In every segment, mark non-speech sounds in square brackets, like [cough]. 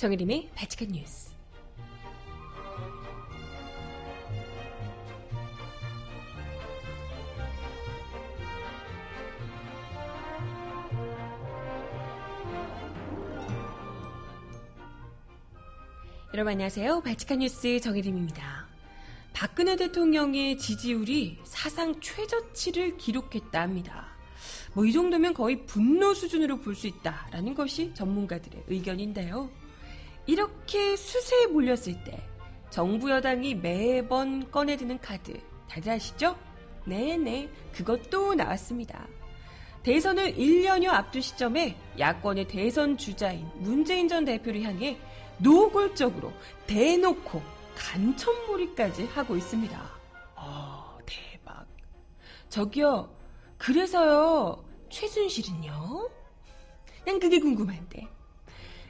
정혜림의 바치칸 뉴스. 여러분 안녕하세요. 바치칸 뉴스 정혜림입니다. 박근혜 대통령의 지지율이 사상 최저치를 기록했다 합니다. 뭐 이 정도면 거의 분노 수준으로 볼 수 있다라는 것이 전문가들의 의견인데요. 이렇게 수세에 몰렸을 때 정부 여당이 매번 꺼내드는 카드 다들 아시죠? 네네 그것도 나왔습니다. 대선을 1년여 앞둔 시점에 야권의 대선 주자인 문재인 전 대표를 향해 노골적으로 대놓고 간첩몰이까지 하고 있습니다. 어, 대박. 저기요, 그래서요, 최순실은요? 난 그게 궁금한데.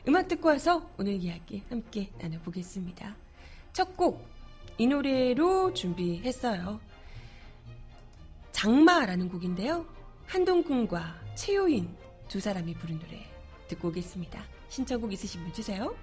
음악 듣고 와서 오늘 이야기 함께 나눠보겠습니다. 첫 곡, 이 노래로 준비했어요. 장마라는 곡인데요. 한동kun과 최효인 두 사람이 부른 노래 듣고 오겠습니다. 신청곡 있으신 분 주세요.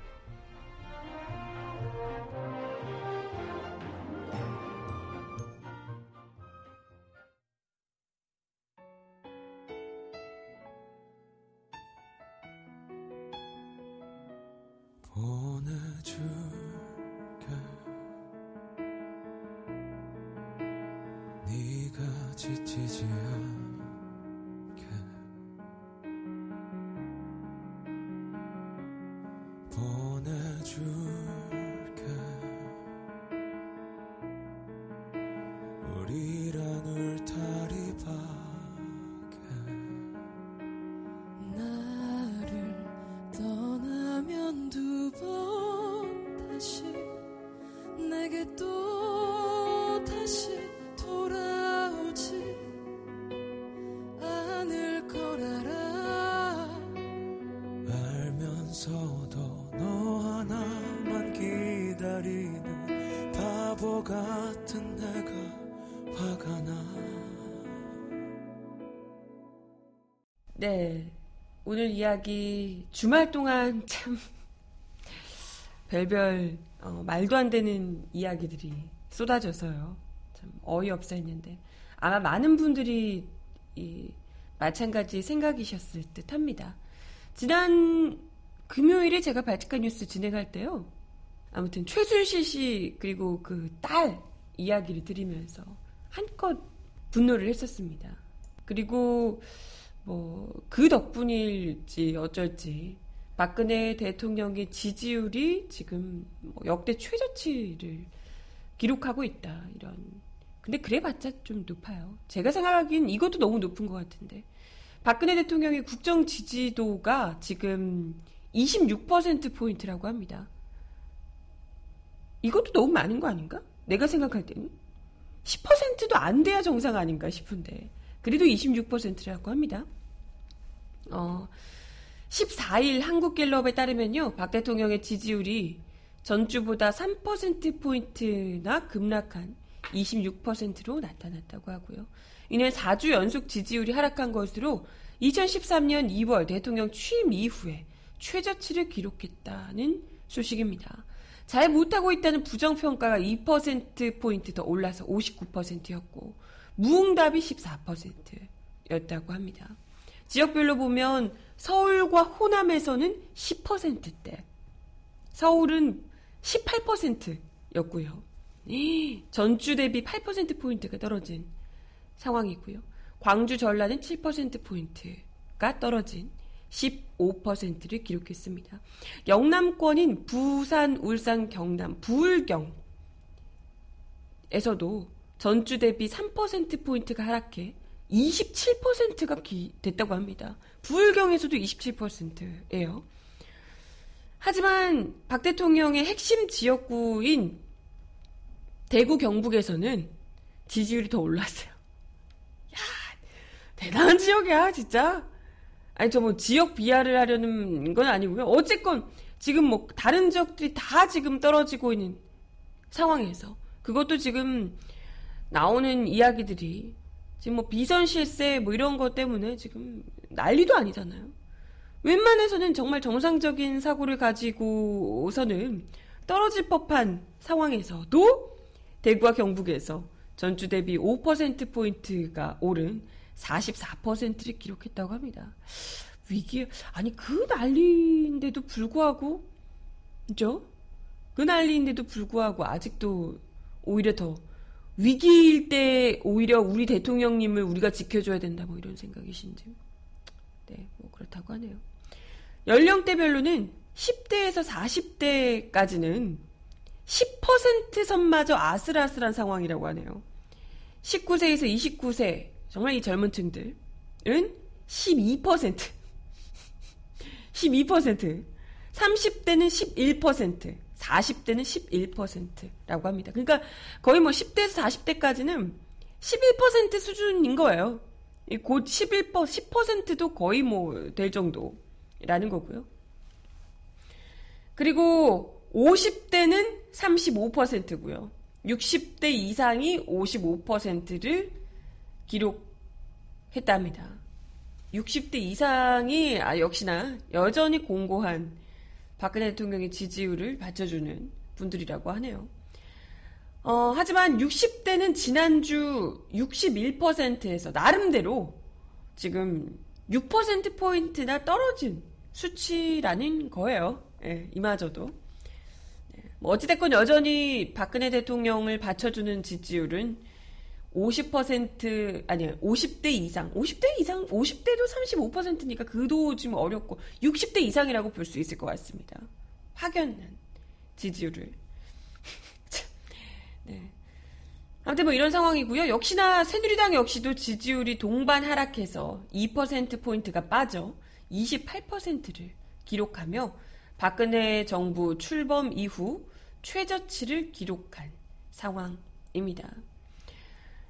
네. 오늘 이야기 주말 동안 참 별별 어, 말도 안 되는 이야기들이 쏟아져서요. 참 어이없어 했는데 아마 많은 분들이 이 마찬가지 생각이셨을 듯 합니다. 지난 금요일에 제가 바티칸 뉴스 진행할 때요. 아무튼 최순실 씨 그리고 그 딸 이야기를 들으면서 한껏 분노를 했었습니다. 그리고 뭐 그 덕분일지 어쩔지. 박근혜 대통령의 지지율이 지금 뭐 역대 최저치를 기록하고 있다 이런. 근데 그래봤자 좀 높아요. 제가 생각하기엔 이것도 너무 높은 것 같은데. 박근혜 대통령의 국정 지지도가 지금 26% 포인트라고 합니다. 이것도 너무 많은 거 아닌가? 내가 생각할 때는? 10%도 안 돼야 정상 아닌가 싶은데 그래도 26%라고 합니다. 어, 14일 한국갤럽에 따르면요, 박 대통령의 지지율이 전주보다 3%포인트나 급락한 26%로 나타났다고 하고요. 이는 4주 연속 지지율이 하락한 것으로 2013년 2월 대통령 취임 이후에 최저치를 기록했다는 소식입니다. 잘 못하고 있다는 부정평가가 2%포인트 더 올라서 59%였고, 무응답이 14%였다고 합니다. 지역별로 보면 서울과 호남에서는 10%대, 서울은 18%였고요. 전주 대비 8%포인트가 떨어진 상황이고요. 광주 전라는 7%포인트가 떨어진 15%를 기록했습니다. 영남권인 부산, 울산, 경남, 부울경에서도 전주 대비 3%포인트가 하락해 27%가 기, 됐다고 합니다. 부울경에서도 27%예요. 하지만 박 대통령의 핵심 지역구인 대구 경북에서는 지지율이 더 올랐어요. 야, 대단한 지역이야, 진짜. 아니, 저 뭐 지역 비하를 하려는 건 아니고요. 어쨌건 지금 뭐 다른 지역들이 다 지금 떨어지고 있는 상황에서 그것도 지금 나오는 이야기들이 지금 뭐 비선 실세 뭐 이런 것 때문에 지금 난리도 아니잖아요. 웬만해서는 정말 정상적인 사고를 가지고서는 떨어질 법한 상황에서도 대구와 경북에서 전주 대비 5%포인트가 오른 44%를 기록했다고 합니다. 위기, 아니, 그 난리인데도 불구하고, 그죠? 그 난리인데도 불구하고 아직도 오히려 더 위기일 때 오히려 우리 대통령님을 우리가 지켜줘야 된다 뭐 이런 생각이신지. 네, 뭐 그렇다고 하네요. 연령대별로는 10대에서 40대까지는 10% 선마저 아슬아슬한 상황이라고 하네요. 19세에서 29세, 정말 이 젊은 층들은 12%, 12%, 30대는 11%, 40대는 11%라고 합니다. 그러니까 거의 뭐 10대에서 40대까지는 11% 수준인 거예요. 곧 11%, 10%도 거의 뭐 될 정도라는 거고요. 그리고 50대는 35%고요. 60대 이상이 55%를 기록했답니다. 60대 이상이 아, 역시나 여전히 공고한 박근혜 대통령의 지지율을 받쳐주는 분들이라고 하네요. 어, 하지만 60대는 지난주 61%에서 나름대로 지금 6%포인트나 떨어진 수치라는 거예요. 예, 이마저도. 네, 뭐 어찌됐건 여전히 박근혜 대통령을 받쳐주는 지지율은 50% 아니 50대 이상 50대 이상 50대도 35%니까 그도 좀 어렵고 60대 이상이라고 볼 수 있을 것 같습니다. 확연한 지지율을 [laughs] 네. 아무튼 뭐 이런 상황이고요. 역시나 새누리당 역시도 지지율이 동반 하락해서 2% 포인트가 빠져 28%를 기록하며 박근혜 정부 출범 이후 최저치를 기록한 상황입니다.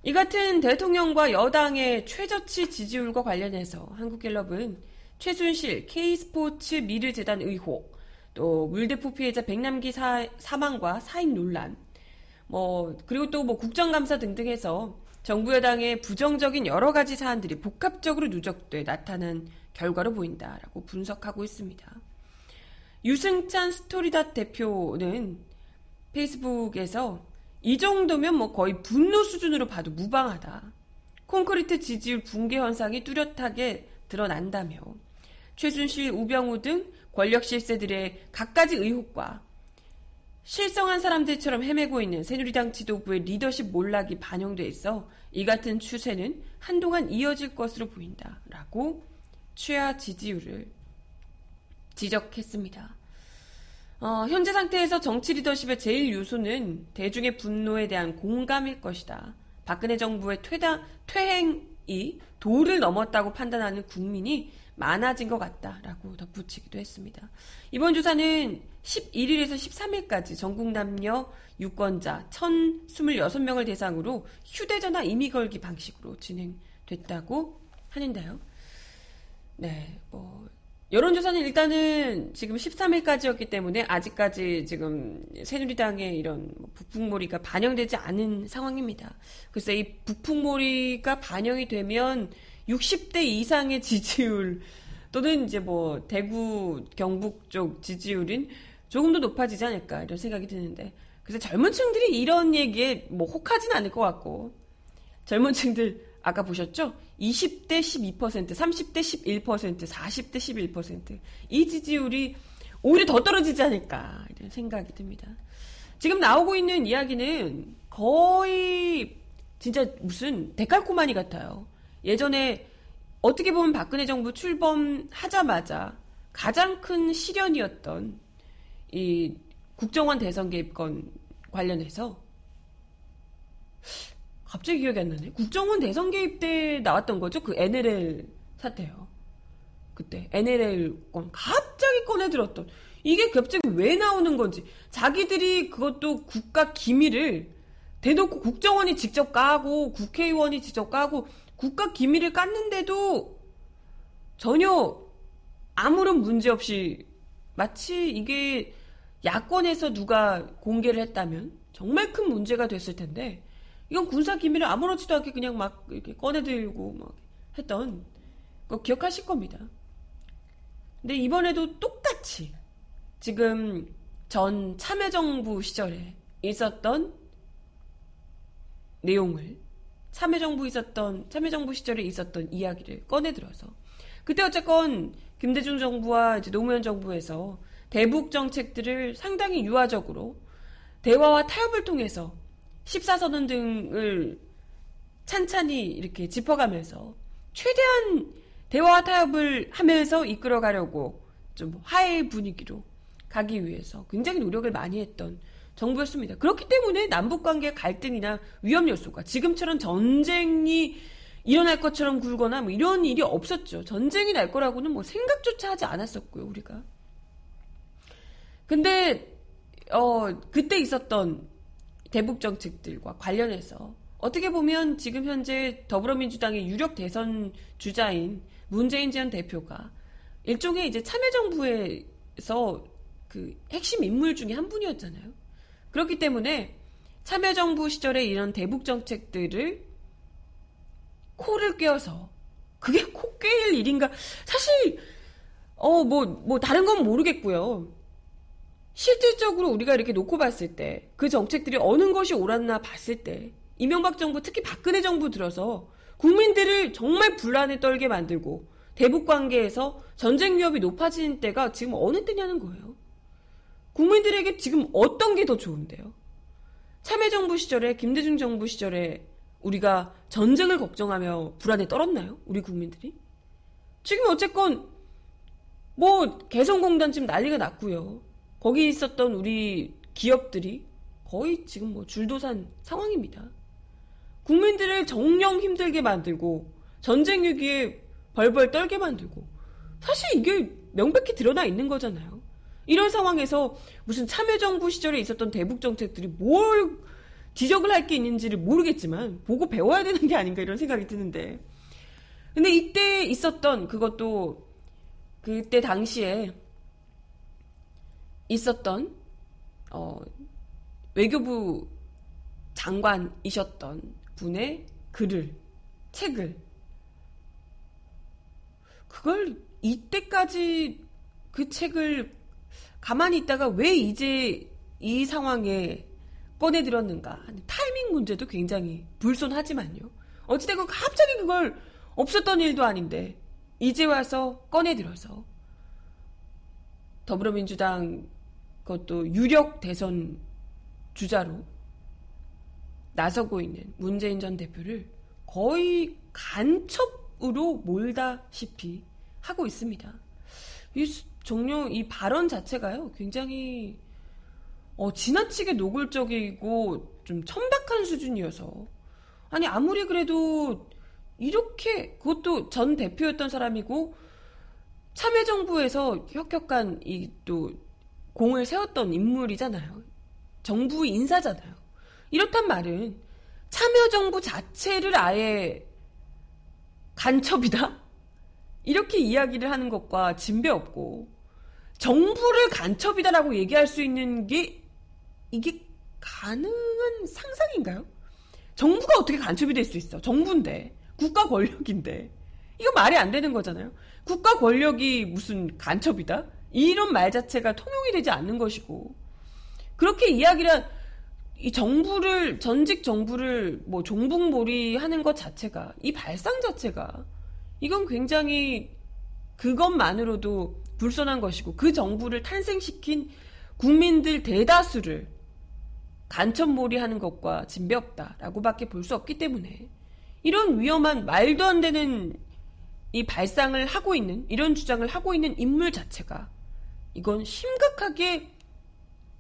이 같은 대통령과 여당의 최저치 지지율과 관련해서 한국갤럽은 최순실 K스포츠 미르재단 의혹, 또 물대포 피해자 백남기 사, 사망과 사임 논란, 뭐 그리고 또 뭐 국정감사 등등 해서 정부 여당의 부정적인 여러 가지 사안들이 복합적으로 누적돼 나타난 결과로 보인다라고 분석하고 있습니다. 유승찬 스토리닷 대표는 페이스북에서 이 정도면 뭐 거의 분노 수준으로 봐도 무방하다. 콘크리트 지지율 붕괴 현상이 뚜렷하게 드러난다며 최순실, 우병우 등 권력 실세들의 갖가지 의혹과 실성한 사람들처럼 헤매고 있는 새누리당 지도부의 리더십 몰락이 반영돼 있어 이 같은 추세는 한동안 이어질 것으로 보인다라고 최하 지지율을 지적했습니다. 어, 현재 상태에서 정치 리더십의 제일 요소는 대중의 분노에 대한 공감일 것이다. 박근혜 정부의 퇴다, 퇴행이 도를 넘었다고 판단하는 국민이 많아진 것 같다라고 덧붙이기도 했습니다. 이번 조사는 11일에서 13일까지 전국 남녀 유권자 1,026명을 대상으로 휴대전화 이미 걸기 방식으로 진행됐다고 하는데요. 네, 뭐 여론조사는 일단은 지금 13일까지였기 때문에 아직까지 지금 새누리당의 이런 뭐 북풍몰이가 반영되지 않은 상황입니다. 글쎄 이 북풍몰이가 반영이 되면 60대 이상의 지지율 또는 이제 뭐 대구 경북 쪽 지지율은 조금 더 높아지지 않을까 이런 생각이 드는데 그래서 젊은 층들이 이런 얘기에 뭐 혹하진 않을 것 같고 젊은 층들 아까 보셨죠? 20대 12%, 30대 11%, 40대 11%. 이 지지율이 오히려 더 떨어지지 않을까 이런 생각이 듭니다. 지금 나오고 있는 이야기는 거의 진짜 무슨 데칼코마니 같아요. 예전에 어떻게 보면 박근혜 정부 출범하자마자 가장 큰 시련이었던 이 국정원 대선 개입건 관련해서 갑자기 기억이 안 나네. 국정원 대선 개입 때 나왔던 거죠. 그 NLL 사태요. 그때 NLL 건 갑자기 꺼내들었던 이게 갑자기 왜 나오는 건지 자기들이 그것도 국가 기밀을 대놓고 국정원이 직접 까고 국회의원이 직접 까고 국가 기밀을 깠는데도 전혀 아무런 문제 없이 마치 이게 야권에서 누가 공개를 했다면 정말 큰 문제가 됐을 텐데 이건 군사 기밀을 아무렇지도 않게 그냥 막 이렇게 꺼내들고 막 했던 거 기억하실 겁니다. 근데 이번에도 똑같이 지금 전 참여정부 시절에 있었던 내용을 참여정부 있었던 참여정부 시절에 있었던 이야기를 꺼내들어서 그때 어쨌건 김대중 정부와 이제 노무현 정부에서 대북 정책들을 상당히 유화적으로 대화와 타협을 통해서 14선언 등을 찬찬히 이렇게 짚어가면서 최대한 대화와 타협을 하면서 이끌어가려고 좀 화해 분위기로 가기 위해서 굉장히 노력을 많이 했던 정부였습니다. 그렇기 때문에 남북 관계 갈등이나 위험 요소가 지금처럼 전쟁이 일어날 것처럼 굴거나 뭐 이런 일이 없었죠. 전쟁이 날 거라고는 뭐 생각조차 하지 않았었고요, 우리가. 근데 어 그때 있었던 대북 정책들과 관련해서 어떻게 보면 지금 현재 더불어민주당의 유력 대선 주자인 문재인 전 대표가 일종의 이제 참여정부에서 그 핵심 인물 중에 한 분이었잖아요. 그렇기 때문에 참여정부 시절에 이런 대북 정책들을 코를 꿰어서 그게 코 꿰일 일인가? 사실 어 뭐뭐 뭐 다른 건 모르겠고요. 실질적으로 우리가 이렇게 놓고 봤을 때 그 정책들이 어느 것이 옳았나 봤을 때 이명박 정부 특히 박근혜 정부 들어서 국민들을 정말 불안에 떨게 만들고 대북 관계에서 전쟁 위협이 높아지는 때가 지금 어느 때냐는 거예요. 국민들에게 지금 어떤 게 더 좋은데요? 참여정부 시절에 김대중 정부 시절에 우리가 전쟁을 걱정하며 불안에 떨었나요? 우리 국민들이? 지금 어쨌건 뭐 개성공단 지금 난리가 났고요. 거기 있었던 우리 기업들이 거의 지금 뭐 줄도산 상황입니다. 국민들을 정령 힘들게 만들고 전쟁 위기에 벌벌 떨게 만들고 사실 이게 명백히 드러나 있는 거잖아요. 이런 상황에서 무슨 참여정부 시절에 있었던 대북 정책들이 뭘 지적을 할 게 있는지를 모르겠지만 보고 배워야 되는 게 아닌가 이런 생각이 드는데 근데 이때 있었던 그것도 그때 당시에 있었던 어, 외교부 장관이셨던 분의 글을 책을 그걸 이때까지 그 책을 가만히 있다가 왜 이제 이 상황에 꺼내 들었는가 하는 타이밍 문제도 굉장히 불손하지만요. 어찌되건 갑자기 그걸 없었던 일도 아닌데 이제 와서 꺼내 들어서 더불어민주당 그것도 유력 대선 주자로 나서고 있는 문재인 전 대표를 거의 간첩으로 몰다시피 하고 있습니다. 이 종료 이 발언 자체가요 굉장히 어, 지나치게 노골적이고 좀 천박한 수준이어서 아니 아무리 그래도 이렇게 그것도 전 대표였던 사람이고 참여정부에서 혁혁한 이 또 공을 세웠던 인물이잖아요. 정부 인사잖아요. 이렇단 말은 참여정부 자체를 아예 간첩이다? 이렇게 이야기를 하는 것과 진배 없고 정부를 간첩이다라고 얘기할 수 있는 게 이게 가능한 상상인가요? 정부가 어떻게 간첩이 될 수 있어? 정부인데 국가 권력인데 이거 말이 안 되는 거잖아요. 국가 권력이 무슨 간첩이다? 이런 말 자체가 통용이 되지 않는 것이고 그렇게 이야기를 이 정부를 전직 정부를 뭐 종북몰이 하는 것 자체가 이 발상 자체가 이건 굉장히 그것만으로도 불손한 것이고 그 정부를 탄생시킨 국민들 대다수를 간첩몰이 하는 것과 진배 없다라고밖에 볼 수 없기 때문에 이런 위험한 말도 안 되는 이 발상을 하고 있는 이런 주장을 하고 있는 인물 자체가 이건 심각하게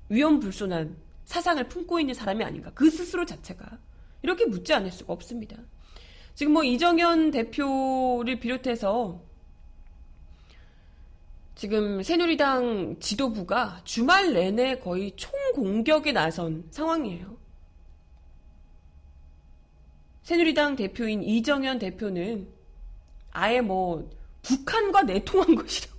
위험불손한 사상을 품고 있는 사람이 아닌가. 그 스스로 자체가. 이렇게 묻지 않을 수가 없습니다. 지금 뭐 이정현 대표를 비롯해서 지금 새누리당 지도부가 주말 내내 거의 총공격에 나선 상황이에요. 새누리당 대표인 이정현 대표는 아예 뭐 북한과 내통한 [laughs] 것이라고.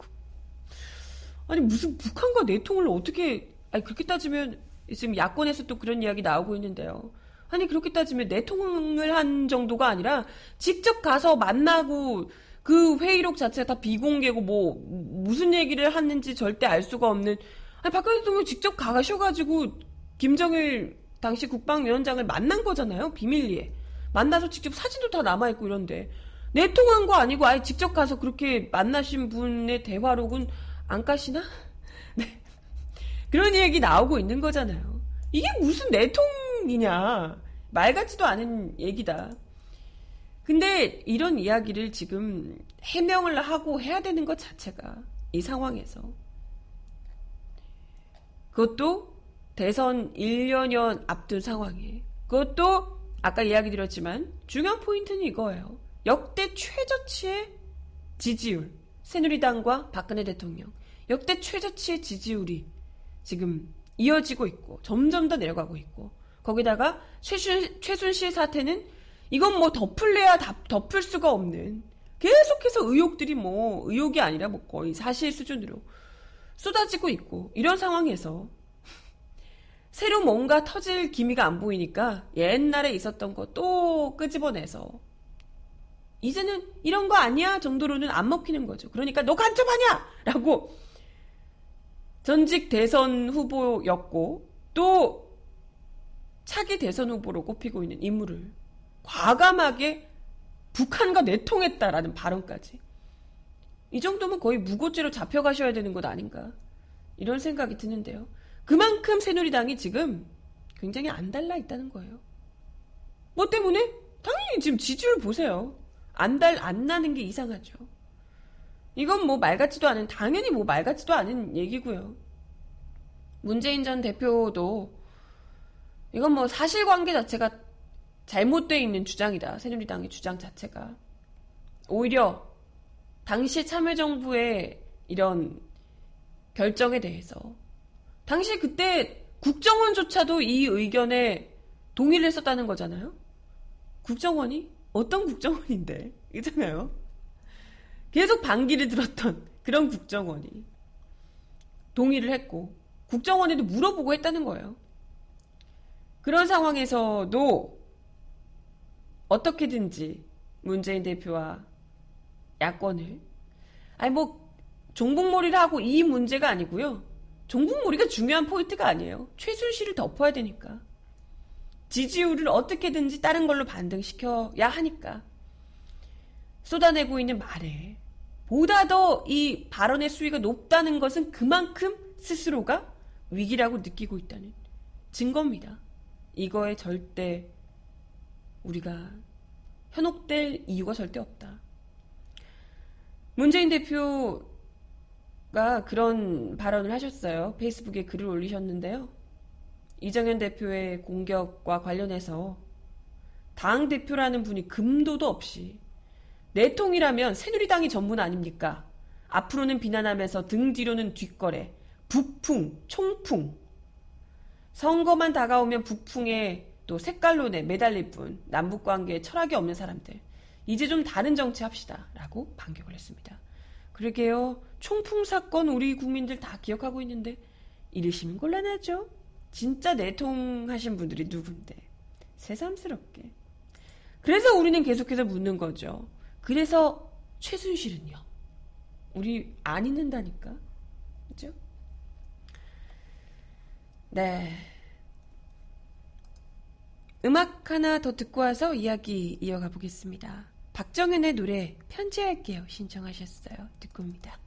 아니 무슨 북한과 내통을 어떻게 아니 그렇게 따지면 지금 야권에서 또 그런 이야기 나오고 있는데요. 아니 그렇게 따지면 내통을 한 정도가 아니라 직접 가서 만나고 그 회의록 자체가 다 비공개고 뭐 무슨 얘기를 하는지 절대 알 수가 없는. 아니 박근혜 대통령 직접 가셔가지고 김정일 당시 국방위원장을 만난 거잖아요 비밀리에. 만나서 직접 사진도 다 남아 있고 이런데. 내통한 거 아니고 아예 직접 가서 그렇게 만나신 분의 대화록은 안 까시나? 네. 그런 얘기 나오고 있는 거잖아요. 이게 무슨 내통이냐. 말 같지도 않은 얘기다. 근데 이런 이야기를 지금 해명을 하고 해야 되는 것 자체가 이 상황에서 그것도 대선 1년여 앞둔 상황에 그것도 아까 이야기 드렸지만 중요한 포인트는 이거예요. 역대 최저치의 지지율 새누리당과 박근혜 대통령 역대 최저치의 지지율이 지금 이어지고 있고 점점 더 내려가고 있고 거기다가 최순, 최순실 사태는 이건 뭐 덮을래야 덮을 수가 없는 계속해서 의혹들이 뭐 의혹이 아니라 뭐 거의 사실 수준으로 쏟아지고 있고 이런 상황에서 새로 뭔가 터질 기미가 안 보이니까 옛날에 있었던 거 또 끄집어내서 이제는 이런 거 아니야 정도로는 안 먹히는 거죠. 그러니까 너 간첩하냐? 라고 전직 대선 후보였고 또 차기 대선 후보로 꼽히고 있는 인물을 과감하게 북한과 내통했다라는 발언까지. 이 정도면 거의 무고죄로 잡혀가셔야 되는 것 아닌가. 이런 생각이 드는데요. 그만큼 새누리당이 지금 굉장히 안 달라 있다는 거예요. 뭐 때문에? 당연히 지금 지지율 보세요. 안 달, 안 나는 게 이상하죠. 이건 뭐 말 같지도 않은, 당연히 뭐 말 같지도 않은 얘기고요. 문재인 전 대표도 이건 뭐 사실관계 자체가 잘못되어 있는 주장이다. 새누리당의 주장 자체가. 오히려 당시 참여정부의 이런 결정에 대해서 당시 그때 국정원조차도 이 의견에 동의를 했었다는 거잖아요. 국정원이 어떤 국정원인데 [laughs] 있잖아요. 계속 반기를 들었던 [laughs] 그런 국정원이 동의를 했고 국정원에도 물어보고 했다는 거예요. 그런 상황에서도 어떻게든지 문재인 대표와 야권을 아니 뭐 종북몰이를 하고 이 문제가 아니고요. 종북몰이가 중요한 포인트가 아니에요. 최순실을 덮어야 되니까. 지지율을 어떻게든지 다른 걸로 반등시켜야 하니까. 쏟아내고 있는 말에 보다 더 이 발언의 수위가 높다는 것은 그만큼 스스로가 위기라고 느끼고 있다는 증거입니다. 이거에 절대 우리가 현혹될 이유가 절대 없다. 문재인 대표가 그런 발언을 하셨어요. 페이스북에 글을 올리셨는데요. 이정현 대표의 공격과 관련해서 당 대표라는 분이 금도도 없이 내통이라면 새누리당이 전문 아닙니까? 앞으로는 비난하면서 등 뒤로는 뒷거래, 북풍, 총풍. 선거만 다가오면 북풍에 또 색깔론에 매달릴 뿐 남북 관계에 철학이 없는 사람들. 이제 좀 다른 정치 합시다. 라고 반격을 했습니다. 그러게요. 총풍 사건 우리 국민들 다 기억하고 있는데 이르시면 곤란하죠. 진짜 내통하신 분들이 누군데. 새삼스럽게. 그래서 우리는 계속해서 묻는 거죠. 그래서 최순실은요? 우리 안 잊는다니까. 그죠? 네. 음악 하나 더 듣고 와서 이야기 이어가 보겠습니다. 박정현의 노래 편지할게요 신청하셨어요. 듣고 옵니다.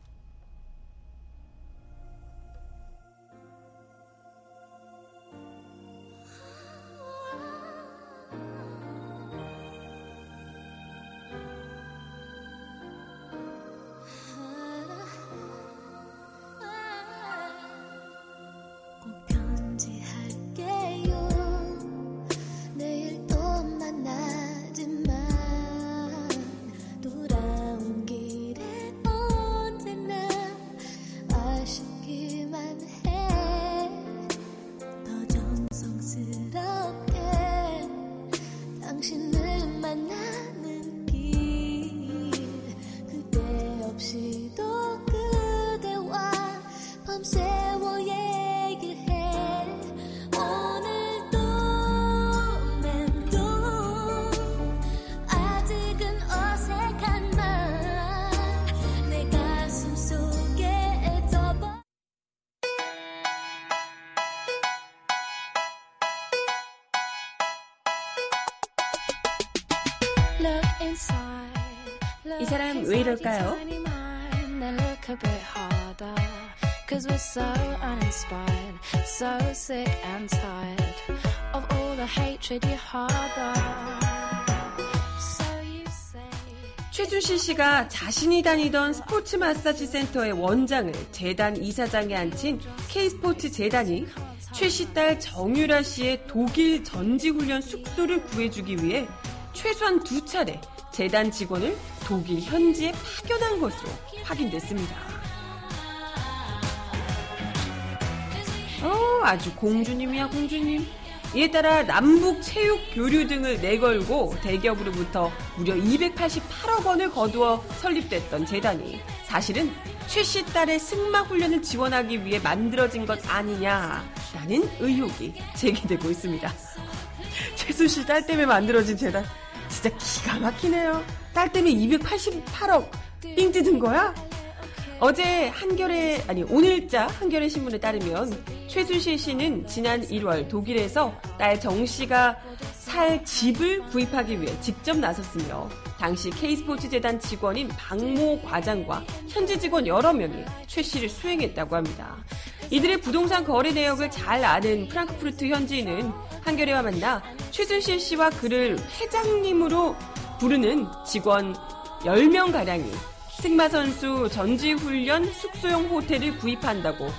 사람 왜 이럴까요? Cause we're so uninspired, so sick and tired of all the hatred you harbor. So you say. 최준실 씨가 자신이 다니던 스포츠 마사지 센터의 원장을 재단 이사장에 앉힌 K스포츠 재단이 최씨 딸 정유라 씨의 독일 전지훈련 숙소를 구해주기 위해 최소한 두 차례 재단 직원을 독일 현지에 파견한 것으로 확인됐습니다. 어, 아주 공주님이야, 공주님. 이에 따라 남북 체육 교류 등을 내걸고 대기업으로부터 무려 288억 원을 거두어 설립됐던 재단이 사실은 최 씨 딸의 승마 훈련을 지원하기 위해 만들어진 것 아니냐라는 의혹이 제기되고 있습니다. [laughs] 씨딸 때문에 만들어진 재단 진짜 기가 막히네요. 딸 때문에 288억 삥 뜯은 거야? 어제 한겨레 아니 오늘자 한겨레 신문에 따르면 최순실 씨는 지난 1월 독일에서 딸 정 씨가 살 집을 구입하기 위해 직접 나섰으며 당시 K스포츠 재단 직원인 박모 과장과 현지 직원 여러 명이 최 씨를 수행했다고 합니다. 이들의 부동산 거래 내역을 잘 아는 프랑크푸르트 현지인은 한겨레와 만나 최순실 씨와 그를 회장님으로 부르는 직원 10명가량이 승마 선수 전지훈련 숙소용 호텔을 구입한다고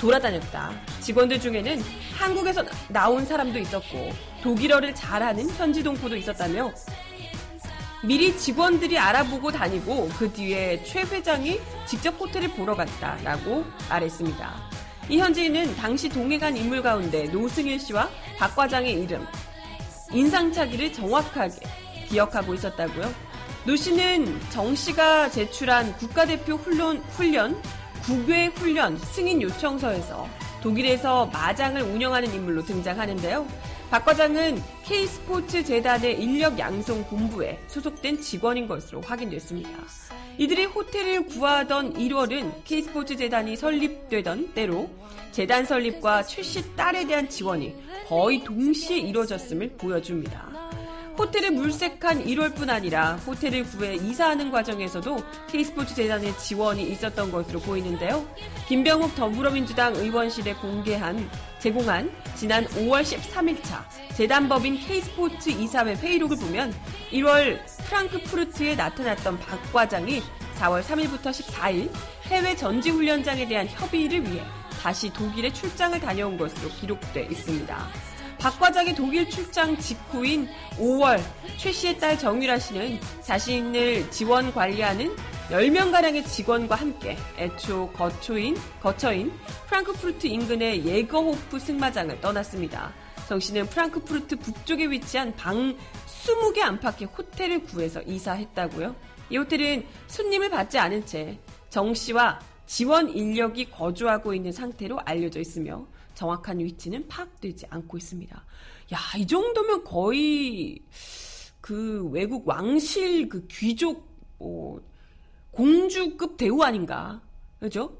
돌아다녔다. 직원들 중에는 한국에서 나온 사람도 있었고 독일어를 잘하는 현지 동포도 있었다며 미리 직원들이 알아보고 다니고 그 뒤에 최 회장이 직접 호텔을 보러 갔다라고 말했습니다. 이 현지인은 당시 동행한 인물 가운데 노승일 씨와 박 과장의 이름, 인상착의를 정확하게 기억하고 있었다고요. 노 씨는 정 씨가 제출한 국가대표 훈련, 훈련 국외 훈련 승인 요청서에서 독일에서 마장을 운영하는 인물로 등장하는데요. 박 과장은 K스포츠 재단의 인력 양성 본부에 소속된 직원인 것으로 확인됐습니다. 이들이 호텔을 구하던 1월은 K스포츠 재단이 설립되던 때로 재단 설립과 최씨 딸에 대한 지원이 거의 동시에 이루어졌음을 보여줍니다. 호텔에 물색한 1월뿐 아니라 호텔을 구해 이사하는 과정에서도 K스포츠 재단의 지원이 있었던 것으로 보이는데요. 김병욱 더불어민주당 의원실에 공개한 제공한 지난 5월 13일차 재단법인 K스포츠 이사회 회의록을 보면 1월 프랑크푸르트에 나타났던 박 과장이 4월 3일부터 14일 해외 전지훈련장에 대한 협의를 위해 다시 독일에 출장을 다녀온 것으로 기록돼 있습니다. 박 과장의 독일 출장 직후인 5월 최 씨의 딸 정유라 씨는 자신을 지원 관리하는 10명가량의 직원과 함께 애초 거초인, 거처인 프랑크푸르트 인근의 예거호프 승마장을 떠났습니다. 정 씨는 프랑크푸르트 북쪽에 위치한 방 20개 안팎의 호텔을 구해서 이사했다고요. 이 호텔은 손님을 받지 않은 채 정 씨와 지원 인력이 거주하고 있는 상태로 알려져 있으며 정확한 위치는 파악되지 않고 있습니다. 야, 이 정도면 거의 그 외국 왕실 그 귀족 뭐 공주급 대우 아닌가. 그죠?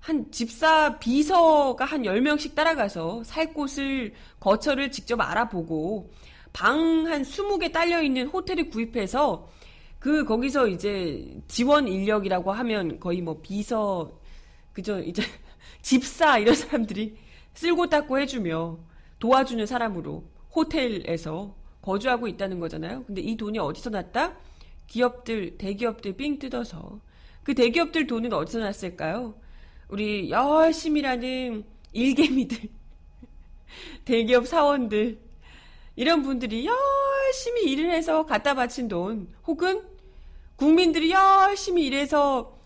한 집사 비서가 한 10명씩 따라가서 살 곳을 거처를 직접 알아보고 방 한 20개 딸려 있는 호텔을 구입해서 그 거기서 이제 지원 인력이라고 하면 거의 뭐 비서 그죠? 이제 [laughs] 집사 이런 사람들이 쓸고 닦고 해주며 도와주는 사람으로 호텔에서 거주하고 있다는 거잖아요. 근데 이 돈이 어디서 났다? 기업들, 대기업들 삥 뜯어서. 그 대기업들 돈은 어디서 났을까요? 우리 열심히 일하는 일개미들, [laughs] 대기업 사원들, 이런 분들이 열심히 일을 해서 갖다 바친 돈, 혹은 국민들이 열심히 일해서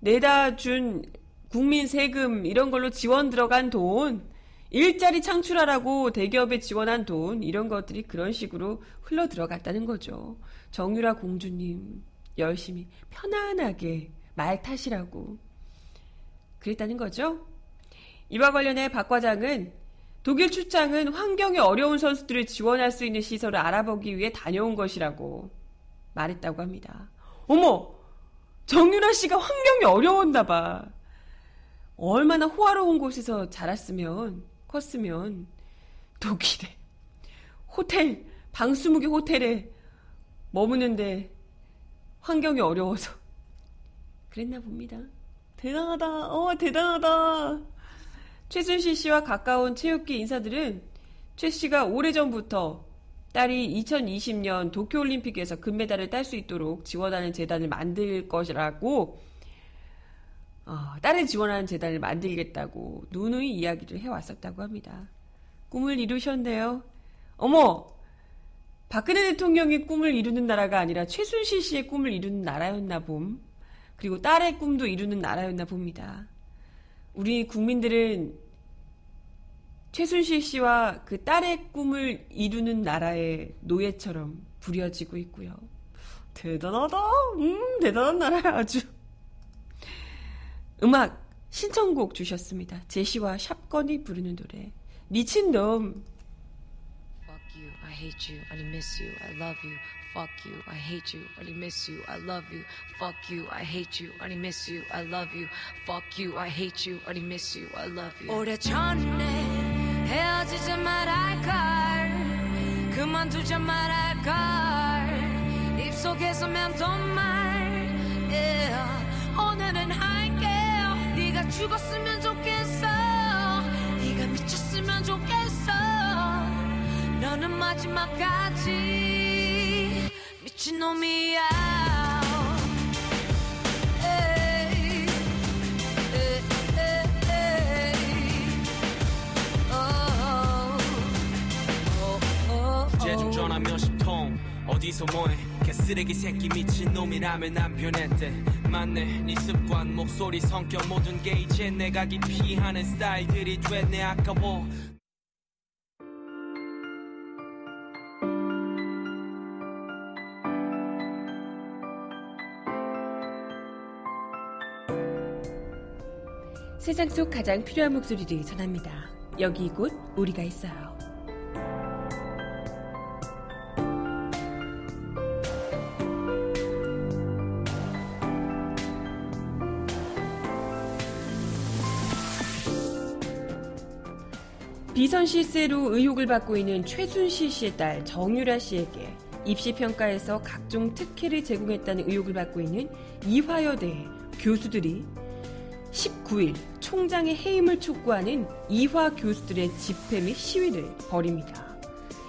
내다 준 국민 세금 이런 걸로 지원 들어간 돈, 일자리 창출하라고 대기업에 지원한 돈, 이런 것들이 그런 식으로 흘러 들어갔다는 거죠. 정유라 공주님, 열심히, 편안하게 말 타시라고. 그랬다는 거죠. 이와 관련해 박 과장은 독일 출장은 환경이 어려운 선수들을 지원할 수 있는 시설을 알아보기 위해 다녀온 것이라고 말했다고 합니다. 어머! 정유라 씨가 환경이 어려웠나 봐. 얼마나 호화로운 곳에서 자랐으면 컸으면 독일에 호텔 방 스무 개 호텔에 머무는데 환경이 어려워서 [laughs] 그랬나 봅니다. 대단하다. 어, 대단하다. 최순실 씨와 가까운 체육계 인사들은 최 씨가 오래전부터 딸이 2020년 도쿄올림픽에서 금메달을 딸 수 있도록 지원하는 재단을 만들 것이라고 어, 딸을 지원하는 재단을 만들겠다고 누누이 이야기를 해왔었다고 합니다. 꿈을 이루셨네요. 어머! 박근혜 대통령의 꿈을 이루는 나라가 아니라 최순실 씨의 꿈을 이루는 나라였나 봄. 그리고 딸의 꿈도 이루는 나라였나 봅니다. 우리 국민들은 최순실 씨와 그 딸의 꿈을 이루는 나라의 노예처럼 부려지고 있고요. 대단하다. 음, 대단한 나라야 아주. 음악 신청곡 주셨습니다. 제시와 샵건이 부르는 노래. 미친놈. Fuck you, I hate you, I miss you, I love you. Fuck you, I hate you, I miss you, I love you. Fuck you, I hate you, I miss you, I love you. Fuck you, I hate you, I miss you, I love you. 오래전에 헤어지지 말할걸 그만두자 말할걸 입속에서 맴돈 말 yeah. 오늘은 죽었으면 좋겠어. 네가 미쳤으면 좋겠어. 너는 마지막까지 미친놈이야. 제중 전화 몇십 통 어디서 뭐해? 개쓰레기 새끼 미친놈이라면 안 변했대 맞네 네 습관 목소리 성격 모든 게 이제 내가 기피하는 스타일들이 됐네 아까워 세상 속 가장 필요한 목소리를 전합니다. 여기 이곳 우리가 있어요. 비선 실세로 의혹을 받고 있는 최순실 씨의 딸 정유라 씨에게 입시 평가에서 각종 특혜를 제공했다는 의혹을 받고 있는 이화여대 교수들이 19일 총장의 해임을 촉구하는 이화 교수들의 집회 및 시위를 벌입니다.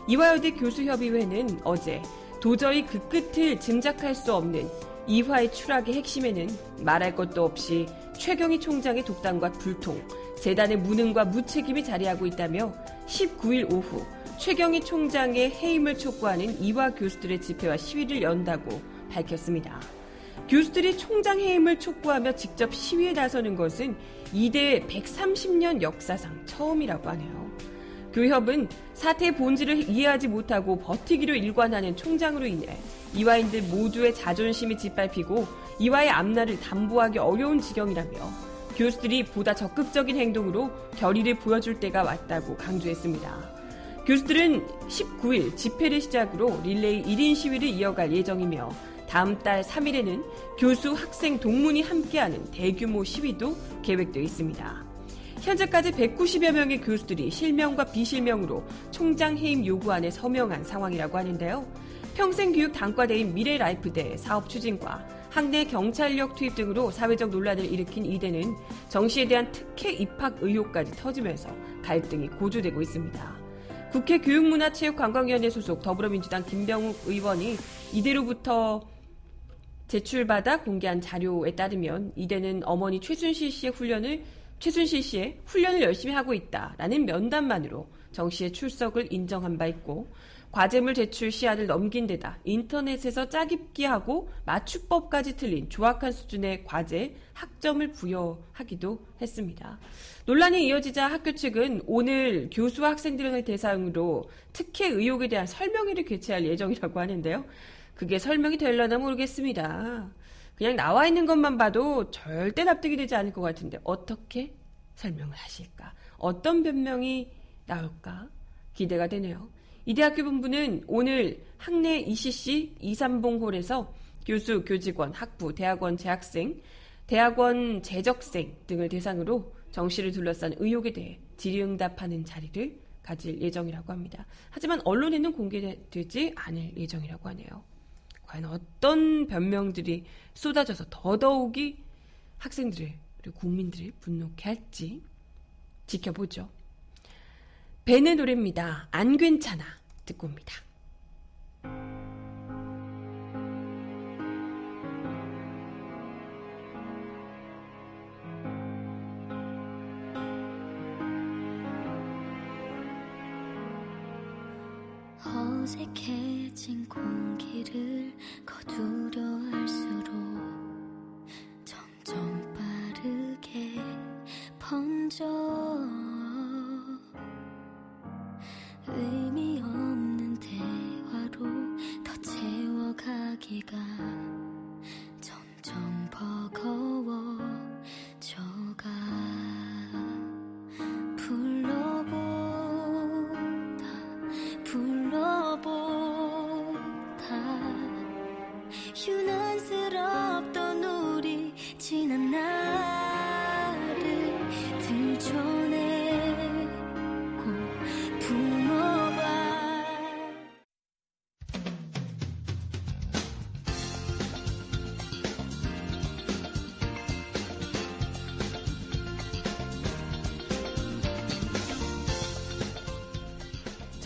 이화여대 교수협의회는 어제 도저히 그 끝을 짐작할 수 없는 이화의 추락의 핵심에는 말할 것도 없이 최경희 총장의 독단과 불통, 재단의 무능과 무책임이 자리하고 있다며 19일 오후 최경희 총장의 해임을 촉구하는 이화 교수들의 집회와 시위를 연다고 밝혔습니다. 교수들이 총장 해임을 촉구하며 직접 시위에 나서는 것은 이대 130년 역사상 처음이라고 하네요. 교협은 사태의 본질을 이해하지 못하고 버티기로 일관하는 총장으로 인해 이화인들 모두의 자존심이 짓밟히고 이화의 앞날을 담보하기 어려운 지경이라며 교수들이 보다 적극적인 행동으로 결의를 보여줄 때가 왔다고 강조했습니다. 교수들은 19일 집회를 시작으로 릴레이 1인 시위를 이어갈 예정이며 다음 달 3일에는 교수, 학생, 동문이 함께하는 대규모 시위도 계획되어 있습니다. 현재까지 190여 명의 교수들이 실명과 비실명으로 총장 해임 요구안에 서명한 상황이라고 하는데요. 평생교육 단과대인 미래라이프대 사업 추진과 학내 경찰력 투입 등으로 사회적 논란을 일으킨 이대는 정 씨에 대한 특혜 입학 의혹까지 터지면서 갈등이 고조되고 있습니다. 국회 교육문화체육관광위원회 소속 더불어민주당 김병욱 의원이 이대로부터 제출받아 공개한 자료에 따르면 이대는 어머니 최순실 씨의 훈련을 최순실 씨의 훈련을 열심히 하고 있다라는 면담만으로 정 씨의 출석을 인정한 바 있고 과제물 제출 시한을 넘긴 데다 인터넷에서 짜깁기하고 맞춤법까지 틀린 조악한 수준의 과제 학점을 부여하기도 했습니다. 논란이 이어지자 학교 측은 오늘 교수와 학생들을 대상으로 특혜 의혹에 대한 설명회를 개최할 예정이라고 하는데요. 그게 설명이 될려나 모르겠습니다. 그냥 나와 있는 것만 봐도 절대 납득이 되지 않을 것 같은데 어떻게 설명을 하실까? 어떤 변명이 나올까? 기대가 되네요. 이 대학교 본부는 오늘 학내 ECC 이삼봉홀에서 교수, 교직원, 학부, 대학원 재학생, 대학원 재적생 등을 대상으로 정 씨를 둘러싼 의혹에 대해 질의응답하는 자리를 가질 예정이라고 합니다. 하지만 언론에는 공개되지 않을 예정이라고 하네요. 과연 어떤 변명들이 쏟아져서 더더욱이 학생들을 그리고 국민들을 분노케 할지 지켜보죠. 벤의 노래입니다. 안 괜찮아 듣고 옵니다. 어색해진 공기를 거두려 할수록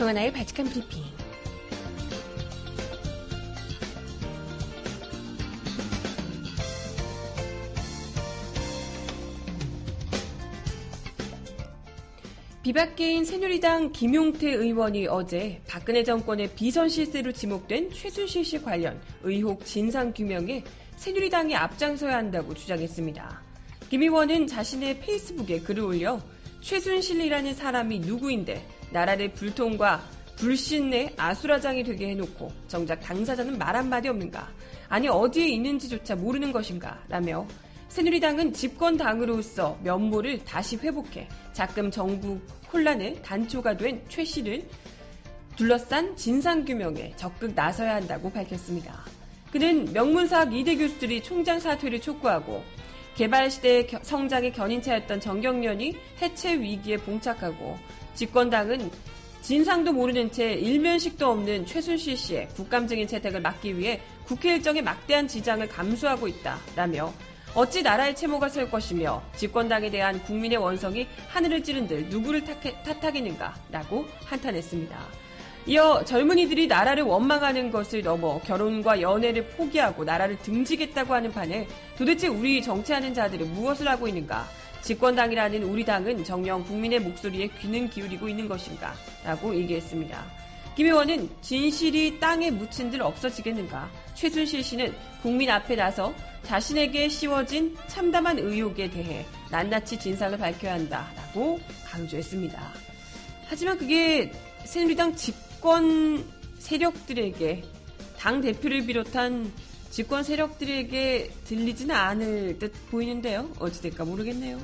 정하나의 바칙한 브리핑. 비박계인 새누리당 김용태 의원이 어제 박근혜 정권의 비선 실세로 지목된 최순실 씨 관련 의혹 진상 규명에 새누리당이 앞장서야 한다고 주장했습니다. 김 의원은 자신의 페이스북에 글을 올려 최순실이라는 사람이 누구인데 나라를 불통과 불신의 아수라장이 되게 해놓고 정작 당사자는 말 한마디 없는가? 아니 어디에 있는지조차 모르는 것인가? 라며 새누리당은 집권당으로서 면모를 다시 회복해 작금 정부 혼란의 단초가 된 최 씨를 둘러싼 진상규명에 적극 나서야 한다고 밝혔습니다. 그는 명문사학 이대 교수들이 총장 사퇴를 촉구하고 개발시대의 겨- 성장의 견인차였던 정경련이 해체 위기에 봉착하고 집권당은 진상도 모르는 채 일면식도 없는 최순실 씨의 국감적인 채택을 막기 위해 국회 일정에 막대한 지장을 감수하고 있다라며 어찌 나라의 채모가 설 것이며 집권당에 대한 국민의 원성이 하늘을 찌른들 누구를 탓하겠는가라고 한탄했습니다. 이어 젊은이들이 나라를 원망하는 것을 넘어 결혼과 연애를 포기하고 나라를 등지겠다고 하는 판에 도대체 우리 정치하는 자들은 무엇을 하고 있는가? 집권당이라는 우리 당은 정녕 국민의 목소리에 귀는 기울이고 있는 것인가? 라고 얘기했습니다. 김 의원은 진실이 땅에 묻힌 들 없어지겠는가? 최순실 씨는 국민 앞에 나서 자신에게 씌워진 참담한 의혹에 대해 낱낱이 진상을 밝혀야 한다라고 강조했습니다. 하지만 그게 새누리당 집권 세력들에게 당 대표를 비롯한 집권 세력들에게 들리지는 않을 듯 보이는데요. 어찌될까 모르겠네요.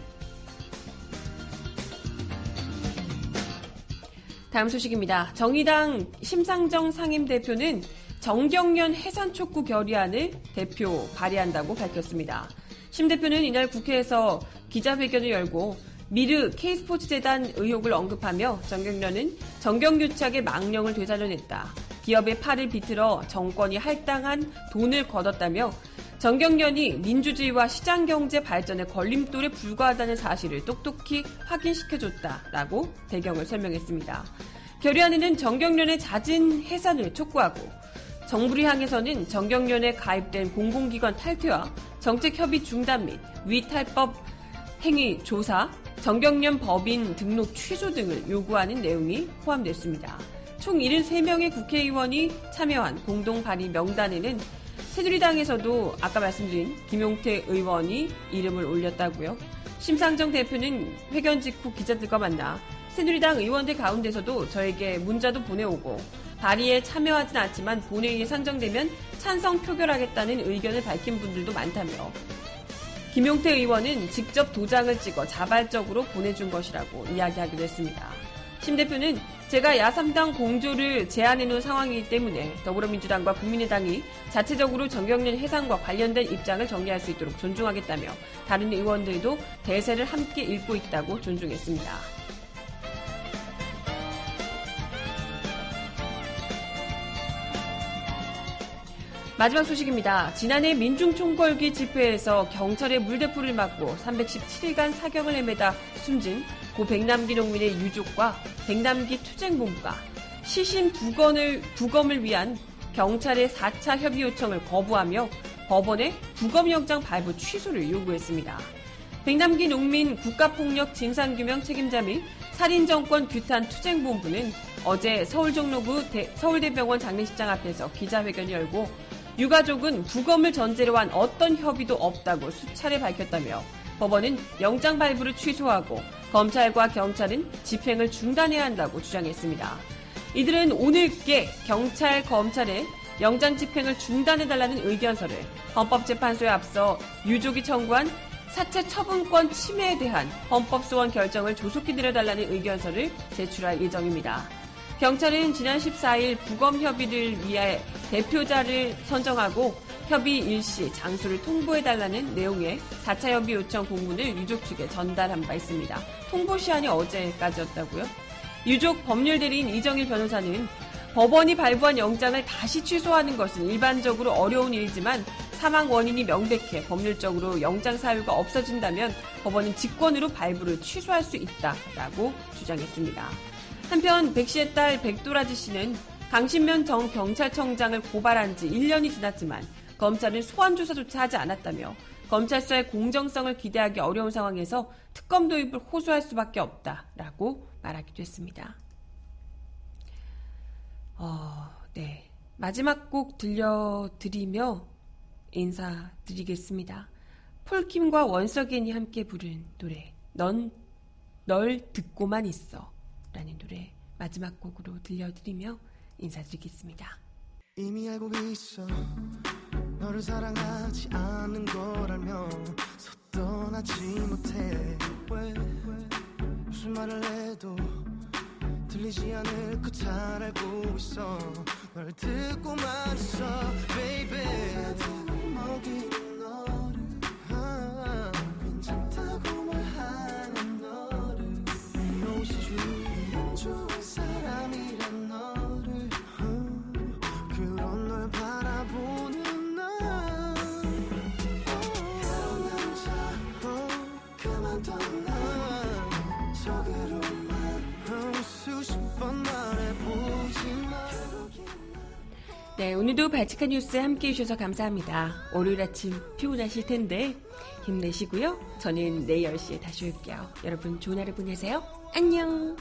다음 소식입니다. 정의당 심상정 상임대표는 정경련 해산 촉구 결의안을 대표 발의한다고 밝혔습니다. 심 대표는 이날 국회에서 기자회견을 열고 미르 K스포츠 재단 의혹을 언급하며 정경련은 정경유착의 망령을 되살려냈다. 기업의 팔을 비틀어 정권이 할당한 돈을 걷었다며 정경련이 민주주의와 시장경제 발전의 걸림돌에 불과하다는 사실을 똑똑히 확인시켜줬다라고 배경을 설명했습니다. 결의안에는 정경련의 잦은 해산을 촉구하고 정부를 향해서는 정경련에 가입된 공공기관 탈퇴와 정책협의 중단 및 위탈법 행위 조사, 정경련 법인 등록 취소 등을 요구하는 내용이 포함됐습니다. 총 73명의 국회의원이 참여한 공동 발의 명단에는 새누리당에서도 아까 말씀드린 김용태 의원이 이름을 올렸다고요. 심상정 대표는 회견 직후 기자들과 만나 새누리당 의원들 가운데서도 저에게 문자도 보내오고 발의에 참여하진 않지만 본회의에 상정되면 찬성 표결하겠다는 의견을 밝힌 분들도 많다며 김용태 의원은 직접 도장을 찍어 자발적으로 보내준 것이라고 이야기하기도 했습니다. 심 대표는 제가 야삼당 공조를 제안해놓은 상황이기 때문에 더불어민주당과 국민의당이 자체적으로 정경련 해상과 관련된 입장을 정리할 수 있도록 존중하겠다며 다른 의원들도 대세를 함께 읽고 있다고 존중했습니다. 마지막 소식입니다. 지난해 민중총궐기 집회에서 경찰의 물대포를 맞고 317일간 사격을 헤매다 숨진 고 백남기 농민의 유족과 백남기 투쟁본부가 시신 부검을, 부검을 위한 경찰의 4차 협의 요청을 거부하며 법원에 부검영장 발부 취소를 요구했습니다. 백남기 농민 국가폭력 진상규명 책임자 및 살인정권 규탄 투쟁본부는 어제 서울 종로구 대, 서울대병원 장례식장 앞에서 기자회견을 열고 유가족은 부검을 전제로 한 어떤 협의도 없다고 수차례 밝혔다며 법원은 영장 발부를 취소하고 검찰과 경찰은 집행을 중단해야 한다고 주장했습니다. 이들은 오늘께 경찰, 검찰에 영장 집행을 중단해달라는 의견서를 헌법재판소에 앞서 유족이 청구한 사체 처분권 침해에 대한 헌법소원 결정을 조속히 내려달라는 의견서를 제출할 예정입니다. 경찰은 지난 14일 부검 협의를 위해 대표자를 선정하고 협의 일시 장소를 통보해달라는 내용의 4차 협의 요청 공문을 유족 측에 전달한 바 있습니다. 통보 시한이 어제까지였다고요? 유족 법률 대리인 이정일 변호사는 법원이 발부한 영장을 다시 취소하는 것은 일반적으로 어려운 일이지만 사망 원인이 명백해 법률적으로 영장 사유가 없어진다면 법원은 직권으로 발부를 취소할 수 있다라고 주장했습니다. 한편 백 씨의 딸 백도라지 씨는 강신면 정 경찰청장을 고발한 지 1년이 지났지만 검찰은 소환 조사조차 하지 않았다며 검찰 수사의 공정성을 기대하기 어려운 상황에서 특검 도입을 호소할 수밖에 없다라고 말하기도 했습니다. 어, 네. 마지막 곡 들려드리며 인사드리겠습니다. 폴킴과 원석연이 함께 부른 노래, 넌 널 듣고만 있어. 라는 노래 마지막 곡으로 들려드리며 인사드리겠습니다. 이미 알고 있어 너를 사랑하지 않는 걸 알면 서 떠나지 못해. 왜, 무슨 말을 해도 들리지 않을 거 잘 알고 있어. 널 듣고만 있어 baby 네, 오늘도 발칙한 뉴스 함께 해주셔서 감사합니다. 월요일 아침 피곤하실 텐데 힘내시고요. 저는 내일 10시에 다시 올게요. 여러분 좋은 하루 보내세요. 안녕!